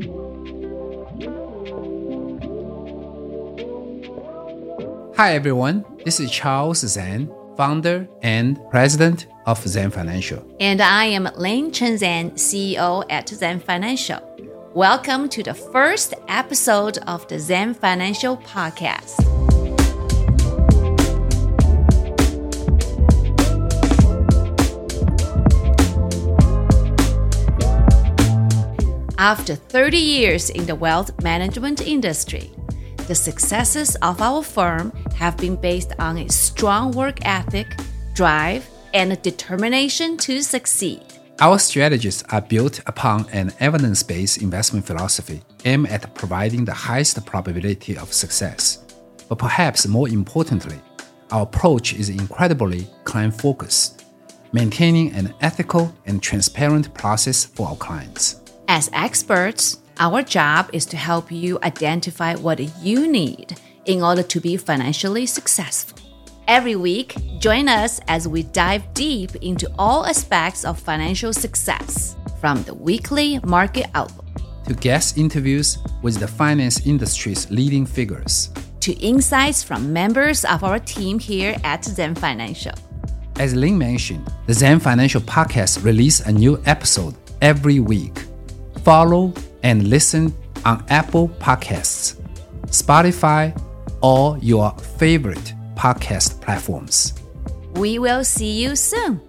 Hi everyone, this is Charles Zhang, founder and president of Zhang Financial. And I am Lane Chen Zhang, CEO at Zhang Financial. Welcome to the first episode of the Zhang Financial Podcast. After 30 years in the wealth management industry, the successes of our firm have been based on a strong work ethic, drive, and determination to succeed. Our strategies are built upon an evidence based investment philosophy aimed at providing the highest probability of success. But perhaps more importantly, our approach is incredibly client focused, maintaining an ethical and transparent process for our clients. As experts, our job is to help you identify what you need in order to be financially successful. Every week, join us as we dive deep into all aspects of financial success, from the weekly market outlook to guest interviews with the finance industry's leading figures, to insights from members of our team here at Zhang Financial. As Lin mentioned, the Zhang Financial podcast release a new episode every week follow and listen on Apple Podcasts, Spotify, or your favorite podcast platforms. We will see you soon.